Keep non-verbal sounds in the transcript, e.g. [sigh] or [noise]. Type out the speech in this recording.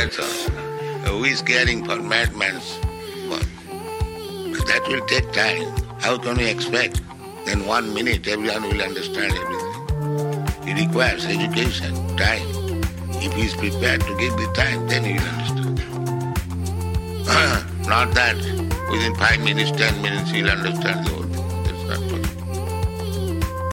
who is caring for madman's work? That will take time. How can we expect in one minute everyone will understand everything? It requires education, time. If he is prepared to give the time, then he will understand. [clears throat] Not that within five minutes, ten minutes, he'll understand the whole